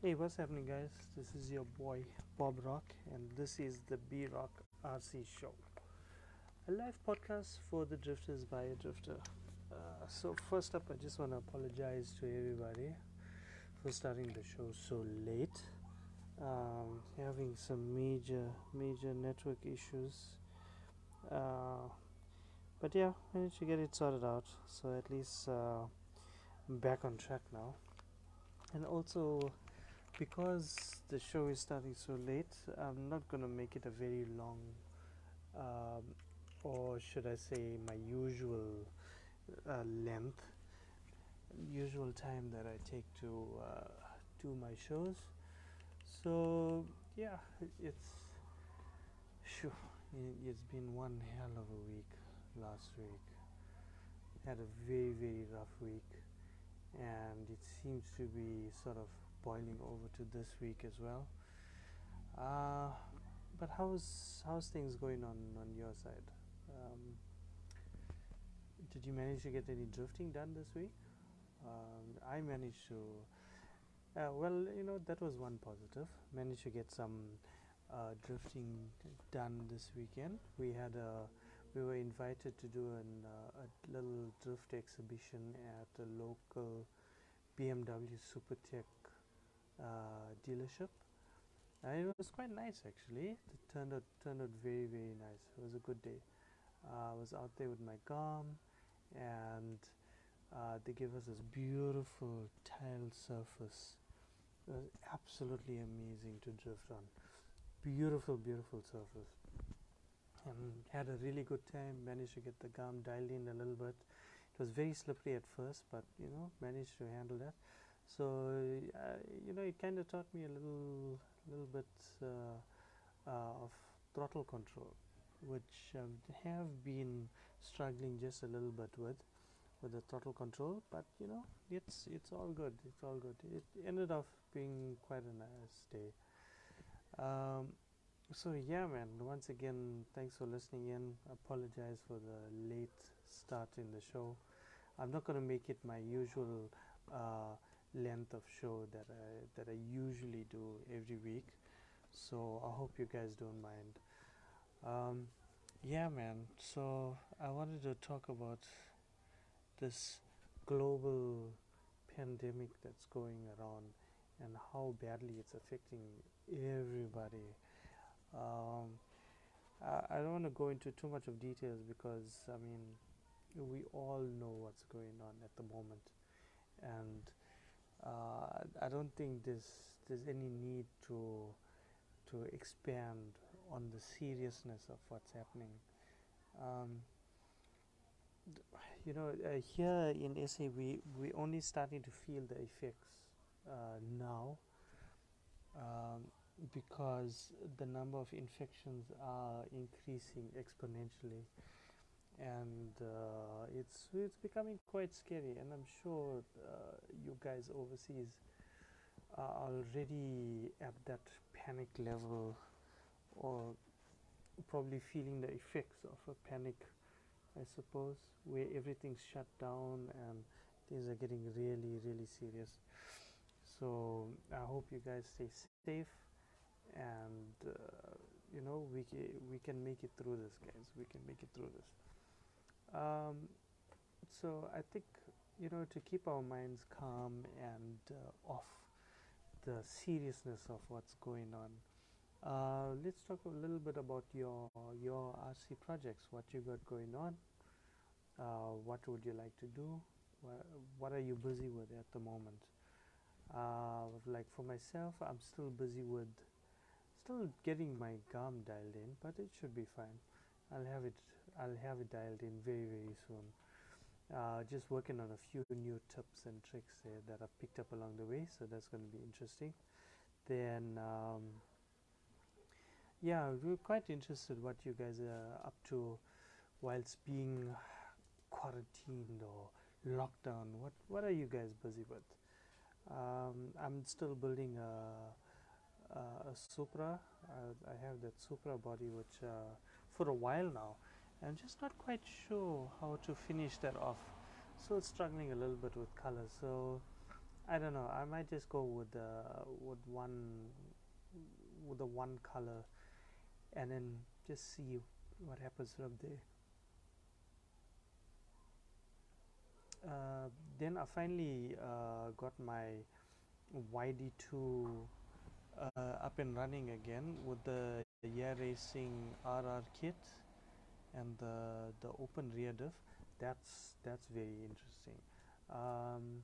Hey, what's happening, guys? This is your boy Bob Rock, and this is the B Rock RC Show, a live podcast for the drifters by a drifter. Uh, so, first up, I just want to apologize to everybody for starting the show so late. Um, having some major, major network issues. Uh, but yeah, managed to get it sorted out. So, at least uh, I'm back on track now. And also, because the show is starting so late, I'm not going to make it a very long, um, or should I say, my usual uh, length, usual time that I take to uh, do my shows. So, yeah, it's sure it's been one hell of a week last week. Had a very, very rough week, and it seems to be sort of boiling over to this week as well. Uh, but how's how's things going on on your side? Um, did you manage to get any drifting done this week? Um, I managed to. Uh, well, you know that was one positive. Managed to get some uh, drifting done this weekend. We had a we were invited to do an, uh, a little drift exhibition at a local BMW Supertech uh, dealership. And it was quite nice actually. It turned out turned out very very nice. It was a good day. Uh, I was out there with my GALM, and uh, they gave us this beautiful tile surface. It was absolutely amazing to drift on. Beautiful, beautiful surface. And had a really good time. Managed to get the GALM dialed in a little bit. It was very slippery at first, but you know managed to handle that so uh, you know it kind of taught me a little little bit uh, uh, of throttle control which I have been struggling just a little bit with with the throttle control but you know it's it's all good it's all good. It ended up being quite a nice day. Um, so yeah man once again thanks for listening in. Apologize for the late start in the show. I'm not going to make it my usual uh, length of show that I, that I usually do every week. So I hope you guys don't mind. Um, yeah, man. So I wanted to talk about this global pandemic that's going around and how badly it's affecting everybody. Um, I, I don't want to go into too much of details because I mean we all know what's going on at the moment, and uh, I don't think there's there's any need to to expand on the seriousness of what's happening. Um, you know, uh, here in SA, we we only starting to feel the effects uh, now um, because the number of infections are increasing exponentially and uh, it's it's becoming quite scary and i'm sure uh, you guys overseas are already at that panic level or probably feeling the effects of a panic i suppose where everything's shut down and things are getting really really serious. So i hope you guys stay safe and uh, you know we, ca- we can make it through this guys. We can make it through this um, so I think you know to keep our minds calm and uh, off the seriousness of what's going on. Uh, let's talk a little bit about your your RC projects. What you got going on? Uh, what would you like to do? What, are you busy with at the moment? Uh, like for myself, I'm still busy with still getting my GALM dialed in, but it should be fine. I'll have it I'll have it dialed in very very soon. Uh, just working on a few new tips and tricks there that I've picked up along the way, so that's going to be interesting. Then, um, yeah, we're quite interested what you guys are up to whilst being quarantined or locked down. What what are you guys busy with? Um, I'm still building a uh, a Supra. Uh, I have that Supra body, which uh, for a while now, I'm just not quite sure how to finish that off. So it's struggling a little bit with color. So I don't know. I might just go with the with one with the one color, and then just see what happens from there. Uh, then I finally uh, got my YD2 uh, up and running again with the Yeah Racing RR kit and the the open rear diff. That's that's very interesting. Um,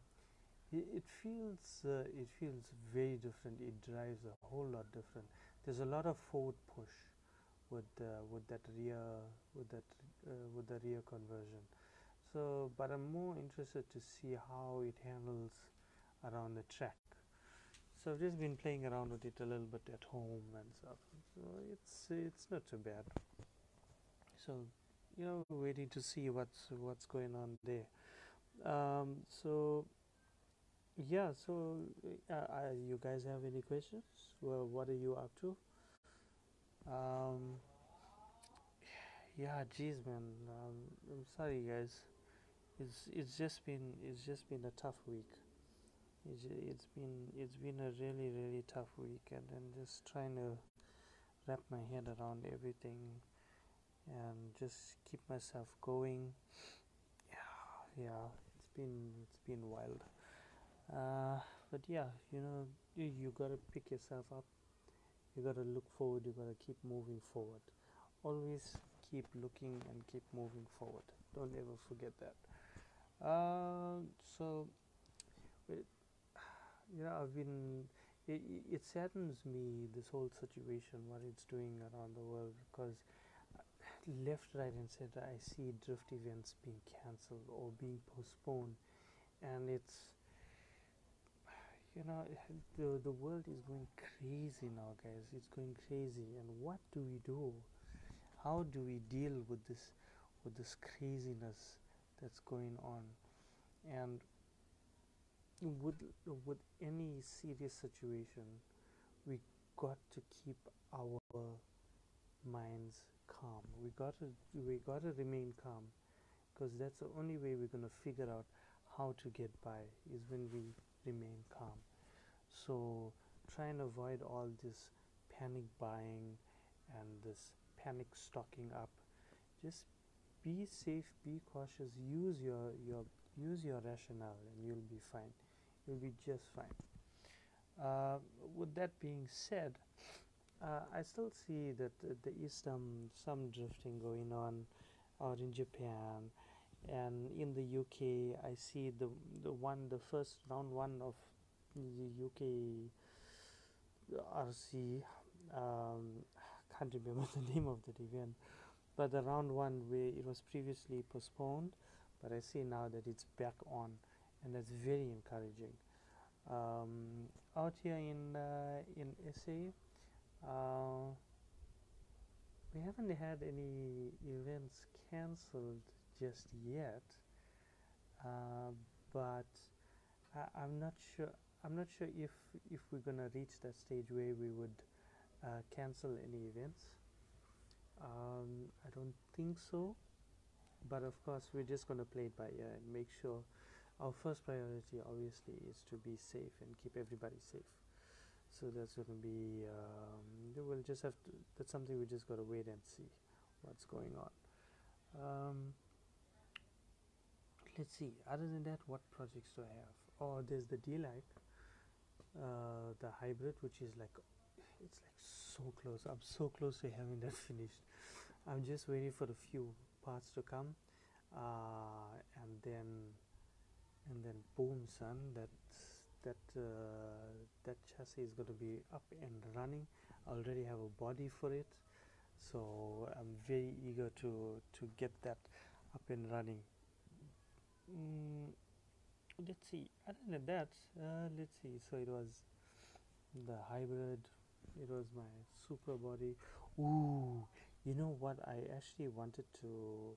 it, it feels uh, it feels very different. It drives a whole lot different. There's a lot of forward push with uh, with that rear with that uh, with the rear conversion. So, but I'm more interested to see how it handles around the track. So I've just been playing around with it a little bit at home and stuff. So it's it's not too bad. So you know, waiting to see what's what's going on there. Um, so yeah, so uh, uh, you guys have any questions? Well, what are you up to? Um, yeah, geez, man. Um, I'm sorry, guys. It's it's just been it's just been a tough week. It's, it's been it's been a really really tough week, and just trying to wrap my head around everything, and just keep myself going. Yeah, yeah. It's been it's been wild. Uh, but yeah, you know, you, you gotta pick yourself up. You gotta look forward. You gotta keep moving forward. Always keep looking and keep moving forward. Don't ever forget that. Uh, so, you know, I've been. It, it saddens me this whole situation, what it's doing around the world, because uh, left, right, and center, I see drift events being cancelled or being postponed, and it's you know the the world is going crazy now guys. It's going crazy. And what do we do? How do we deal with this with this craziness that's going on? And with with any serious situation we got to keep our minds calm. We got to we got to remain calm because that's the only way we're going to figure out how to get by is when we remain calm. So try and avoid all this panic buying and this panic stocking up. Just be safe be cautious use your your use your rationale and you'll be fine you'll be just fine. Uh, with that being said uh, I still see that there is some some drifting going on out in Japan. And in the UK I see the the one the first round one of the UK RC um, can't remember the name of that event but the round one where it was previously postponed but I see now that it's back on and that's very encouraging. Um, out here in uh, in SA uh, we haven't had any events cancelled just yet uh, but I, am not sure I'm not sure if if we're gonna reach that stage where we would uh, cancel any events. Um, I don't think so but of course we're just gonna play it by ear and make sure our first priority obviously is to be safe and keep everybody safe. So that's going to be um, we'll just have to that's something we just got to wait and see what's going on. Um, let's see other than that what projects do I have? Oh there's the D-Like uh, the hybrid which is like it's like so close. I'm so close to having that finished. I'm just waiting for the few parts to come uh, and then and then boom son that that uh, that chassis is going to be up and running. I already have a body for it so I'm very eager to to get that up and running. Mm, let's see other than that uh, let's see so it was the hybrid it was my Supra body. Ooh you know what? I actually wanted to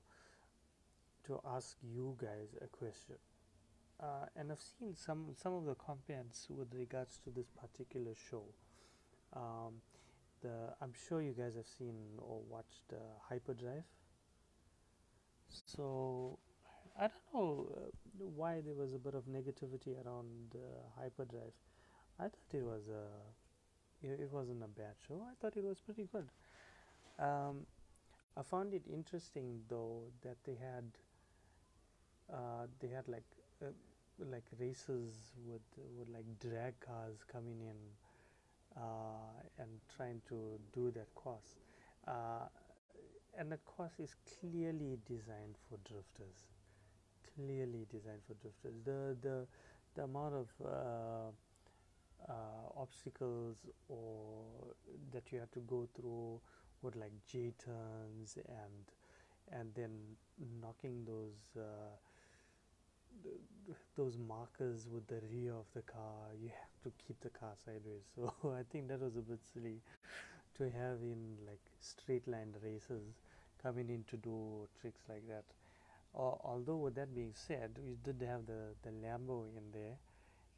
to ask you guys a question uh, and I've seen some some of the comments with regards to this particular show. Um, the I'm sure you guys have seen or watched uh, Hyperdrive. So I don't know uh, why there was a bit of negativity around uh, Hyperdrive. I thought it was a, it, it wasn't a bad show. I thought it was pretty good. Um, I found it interesting though that they had, uh, they had like, uh, like races with with like drag cars coming in uh, and trying to do that course. Uh, and that course is clearly designed for drifters. Clearly designed for drifters. The the the amount of uh, uh, obstacles or that you have to go through with like J turns and and then knocking those uh, those markers with the rear of the car. You have to keep the car sideways. So I think that was a bit silly to have in like straight line races coming in to do tricks like that. Al- although with that being said, we did have the the Lambo in there,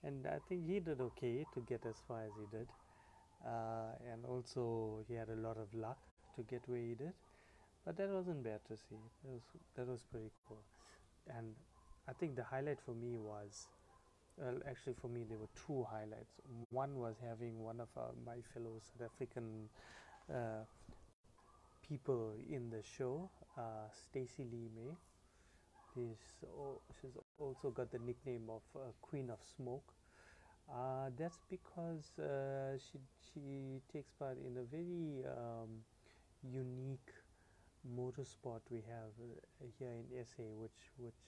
and I think he did okay to get as far as he did. Uh, and also he had a lot of luck to get where he did, but that wasn't bad to see. That was that was pretty cool, and I think the highlight for me was. Well, actually, for me, there were two highlights. One was having one of uh, my fellow South African uh, people in the show, uh, Stacey Lee May. She's, she's also got the nickname of uh, Queen of Smoke. Uh, that's because uh, she she takes part in a very um, unique motorsport we have uh, here in SA, which which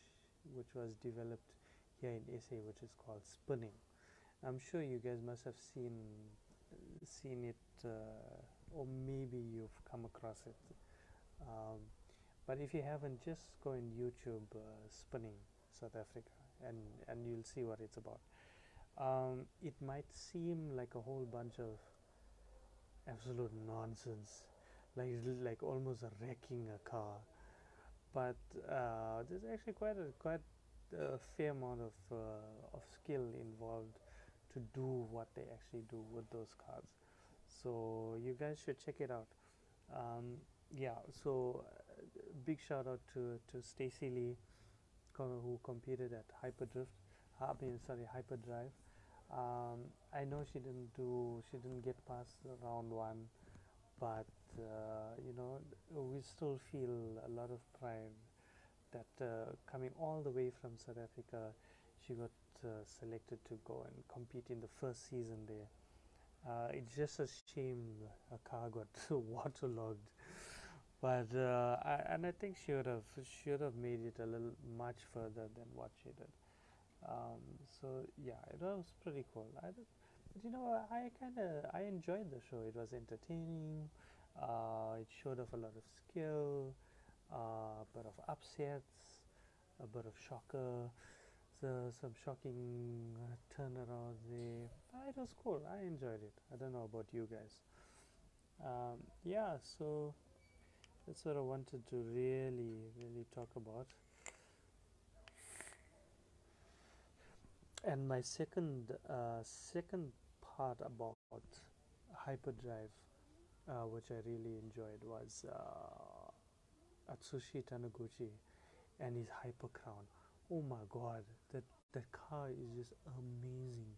which was developed here in SA, which is called spinning. I'm sure you guys must have seen seen it, uh, or maybe you've come across it. Um, but if you haven't, just go in YouTube uh, spinning South Africa, and and you'll see what it's about. Um, it might seem like a whole bunch of absolute nonsense, like like almost wrecking a car, but uh, there's actually quite a quite a fair amount of uh, of skill involved to do what they actually do with those cars. So you guys should check it out. Um, yeah, so uh, big shout out to to Stacey Lee, who competed at Hyperdrift. I mean, sorry, Hyperdrive. Um, I know she didn't do, she didn't get past round one, but uh, you know, we still feel a lot of pride that uh, coming all the way from South Africa, she got uh, selected to go and compete in the first season there. Uh, it's just a shame her car got waterlogged, but uh, I, and I think she would have should have made it a little much further than what she did. Um, so yeah, it was pretty cool. I, but you know, I kind of I enjoyed the show. It was entertaining. Uh, it showed off a lot of skill, uh, a bit of upsets, a bit of shocker, so some shocking turnarounds there. It was cool. I enjoyed it. I don't know about you guys. Um, yeah, so that's what I wanted to really, really talk about. And my second, uh, second part about hyperdrive, uh, which I really enjoyed, was uh, Atsushi Taniguchi and his hyper crown. Oh my god, that that car is just amazing,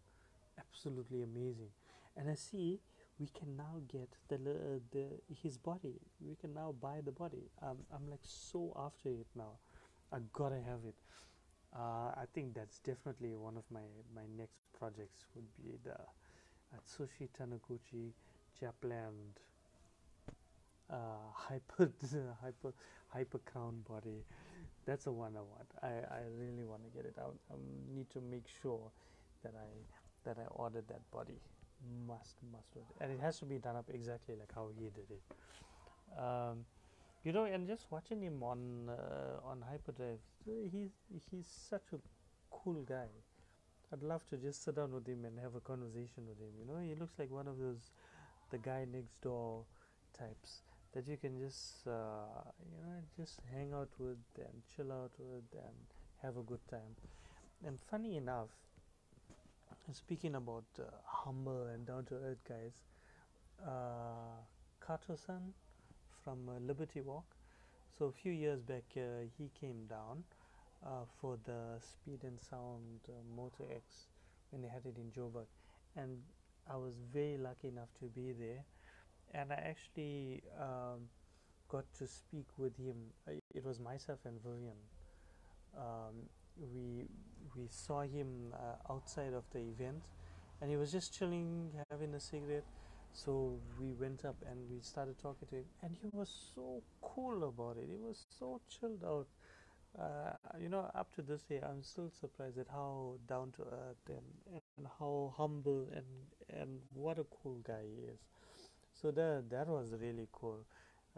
absolutely amazing. And I see we can now get the le- the his body. We can now buy the body. Um, I'm like so after it now. I gotta have it. Uh, I think that's definitely one of my, my next projects would be the Atsushi Taniguchi Japland uh, hyper hyper hyper crown body. That's the one I want. I, I really want to get it out. I need to make sure that I that I ordered that body. Must must order. and it has to be done up exactly like how he did it. Um, you know, and just watching him on uh, on Hyperdrive, he's he's such a cool guy. I'd love to just sit down with him and have a conversation with him. You know, he looks like one of those the guy next door types that you can just uh, you know just hang out with and chill out with and have a good time. And funny enough, speaking about uh, humble and down to earth guys, uh, Kato-san from uh, Liberty Walk. So a few years back, uh, he came down uh, for the Speed and Sound uh, Motor X when they had it in Joburg, and I was very lucky enough to be there, and I actually um, got to speak with him. It was myself and Vivian. Um, we we saw him uh, outside of the event, and he was just chilling, having a cigarette. So we went up and we started talking to him, and he was so cool about it. He was so chilled out. Uh, you know, up to this day, I'm still surprised at how down to earth and, and how humble and and what a cool guy he is. So that that was really cool,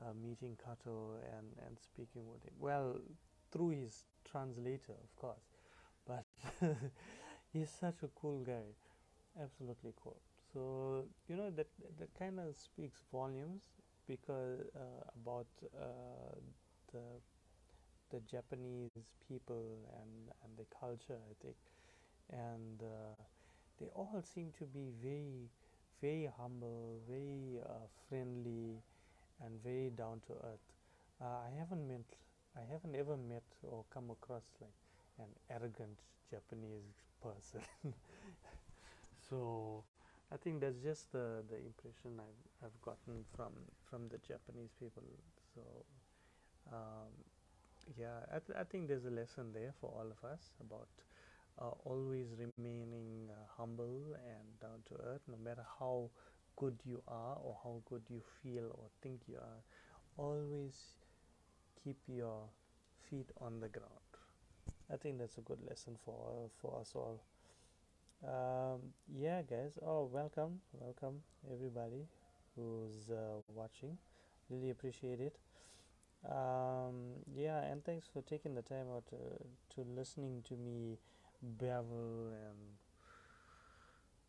uh, meeting Kato and and speaking with him. Well, through his translator, of course, but he's such a cool guy, absolutely cool. So you know that that kind of speaks volumes because uh, about uh, the the Japanese people and and the culture, I think, and uh, they all seem to be very very humble, very uh, friendly, and very down to earth. Uh, I haven't met I haven't ever met or come across like an arrogant Japanese person. so I think that's just the, the impression I've, I've gotten from from the Japanese people. So um, yeah, I, th- I think there's a lesson there for all of us about always remaining uh, humble and down to earth, no matter how good you are or how good you feel or think you are. Always keep your feet on the ground. I think that's a good lesson for for us all. Um, yeah, guys. Oh, welcome, welcome everybody who's uh, watching. Really appreciate it. Um, yeah, and thanks for taking the time out uh, to listening to me babble and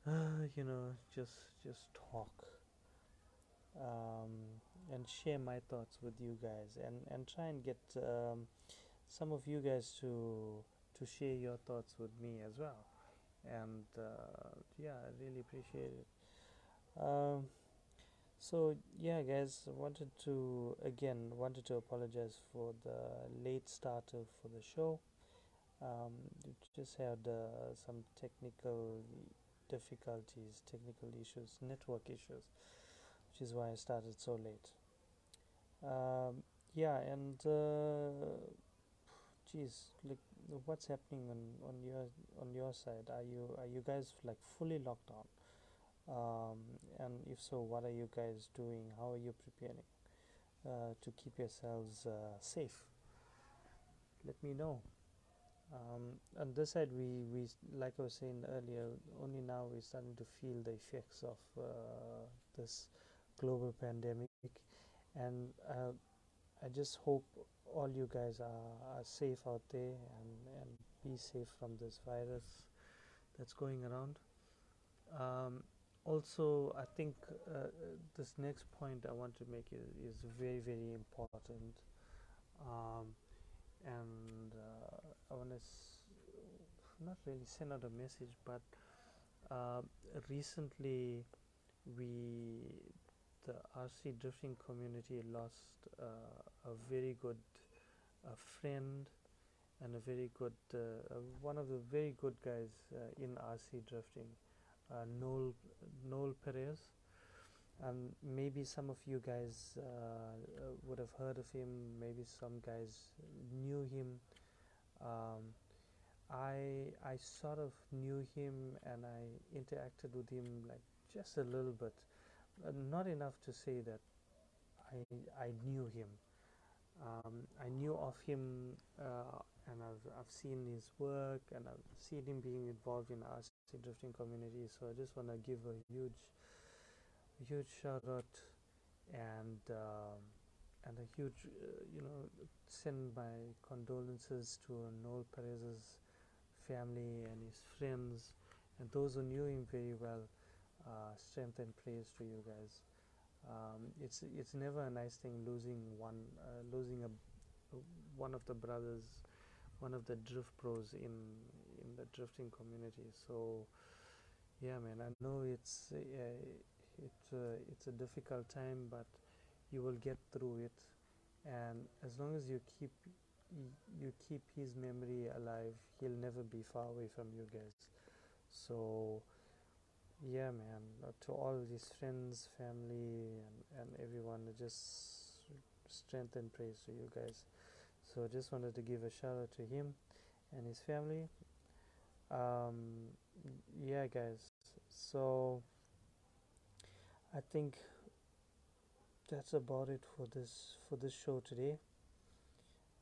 uh, you know just just talk. Um, and share my thoughts with you guys and and try and get um, some of you guys to to share your thoughts with me as well. And uh, yeah I really appreciate it. Um, so yeah guys wanted to again wanted to apologize for the late starter for the show um, just had uh, some technical difficulties technical issues network issues which is why I started so late. Um, yeah and uh, like what's happening on, on your on your side? Are you are you guys like fully locked down um, and if so what are you guys doing? How are you preparing uh, to keep yourselves uh, safe? Let me know um, on this side we, we like I was saying earlier only now we're starting to feel the effects of uh, this global pandemic and uh, I just hope all you guys are, are safe out there and, and be safe from this virus that's going around. Um, also, I think uh, this next point I want to make is, is very, very important. Um, and uh, I want to s- not really send out a message, but uh, recently we the RC drifting community lost uh, a very good a friend and a very good uh, uh, one of the very good guys uh, in RC drifting, uh, Noel Noel Perez, and maybe some of you guys uh, uh, would have heard of him. Maybe some guys knew him. Um, I I sort of knew him and I interacted with him like just a little bit, not enough to say that I I knew him. Um, I knew of him uh, and I've, I've seen his work and I've seen him being involved in RC drifting community. So I just want to give a huge, huge shout out and um, and a huge, uh, you know, send my condolences to Noel Perez's family and his friends and those who knew him very well. Uh, strength and praise to you guys. Um, it's it's never a nice thing losing one uh, losing a one of the brothers, one of the drift pros in in the drifting community. So yeah, man, I know it's uh, it's uh, it's a difficult time, but you will get through it. And as long as you keep you keep his memory alive. He'll never be far away from you guys. So, yeah, man. uh, To all his friends, family, and, and everyone, just strength and praise to you guys. So, just wanted to give a shout out to him and his family. Um, yeah, guys. So, I think that's about it for this for this show today.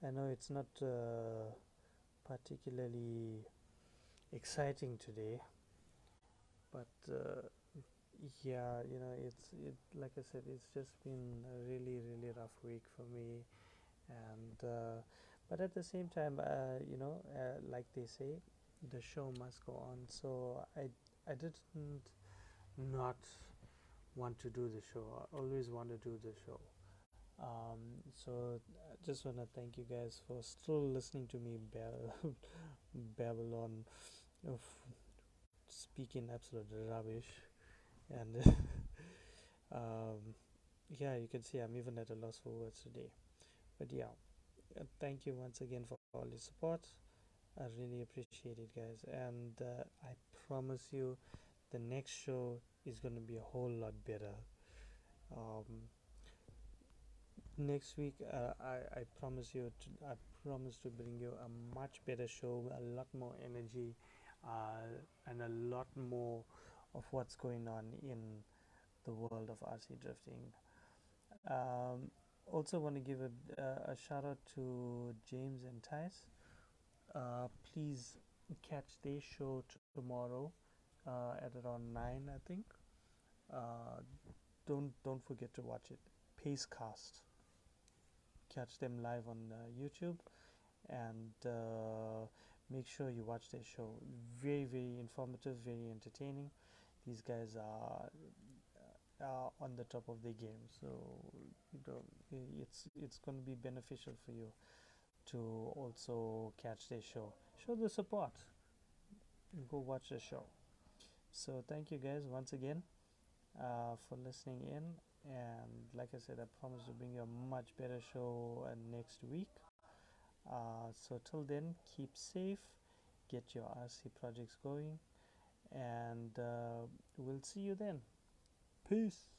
I know it's not uh, particularly exciting today, but uh, yeah, you know, it's it like I said, it's just been a really really rough week for me, and uh, but at the same time, uh, you know, uh, like they say, the show must go on. So I I didn't not want to do the show. I always want to do the show. Um, so I just want to thank you guys for still listening to me bab- babble on of speaking absolute rubbish and um, yeah you can see i'm even at a loss for words today but yeah uh, thank you once again for all your support i really appreciate it guys and uh, i promise you the next show is going to be a whole lot better. Um, next week uh, I, I promise you to, I promise to bring you a much better show a lot more energy uh, and a lot more of what's going on in the world of RC drifting. Um, also want to give a, uh, a shout out to James and Tice uh, please catch their show tomorrow uh, at around 9 I think uh, don't don't forget to watch it Pacecast catch them live on uh, YouTube and uh, make sure you watch their show. Very, very informative, very entertaining. These guys are, are on the top of their game, so you know it's it's going to be beneficial for you to also catch their show. Show the support. Go watch the show. So thank you guys once again uh, for listening in and like I said, I promise to bring you a much better show uh, next week. Uh, so till then, keep safe, get your RC projects going, and uh, we'll see you then. Peace.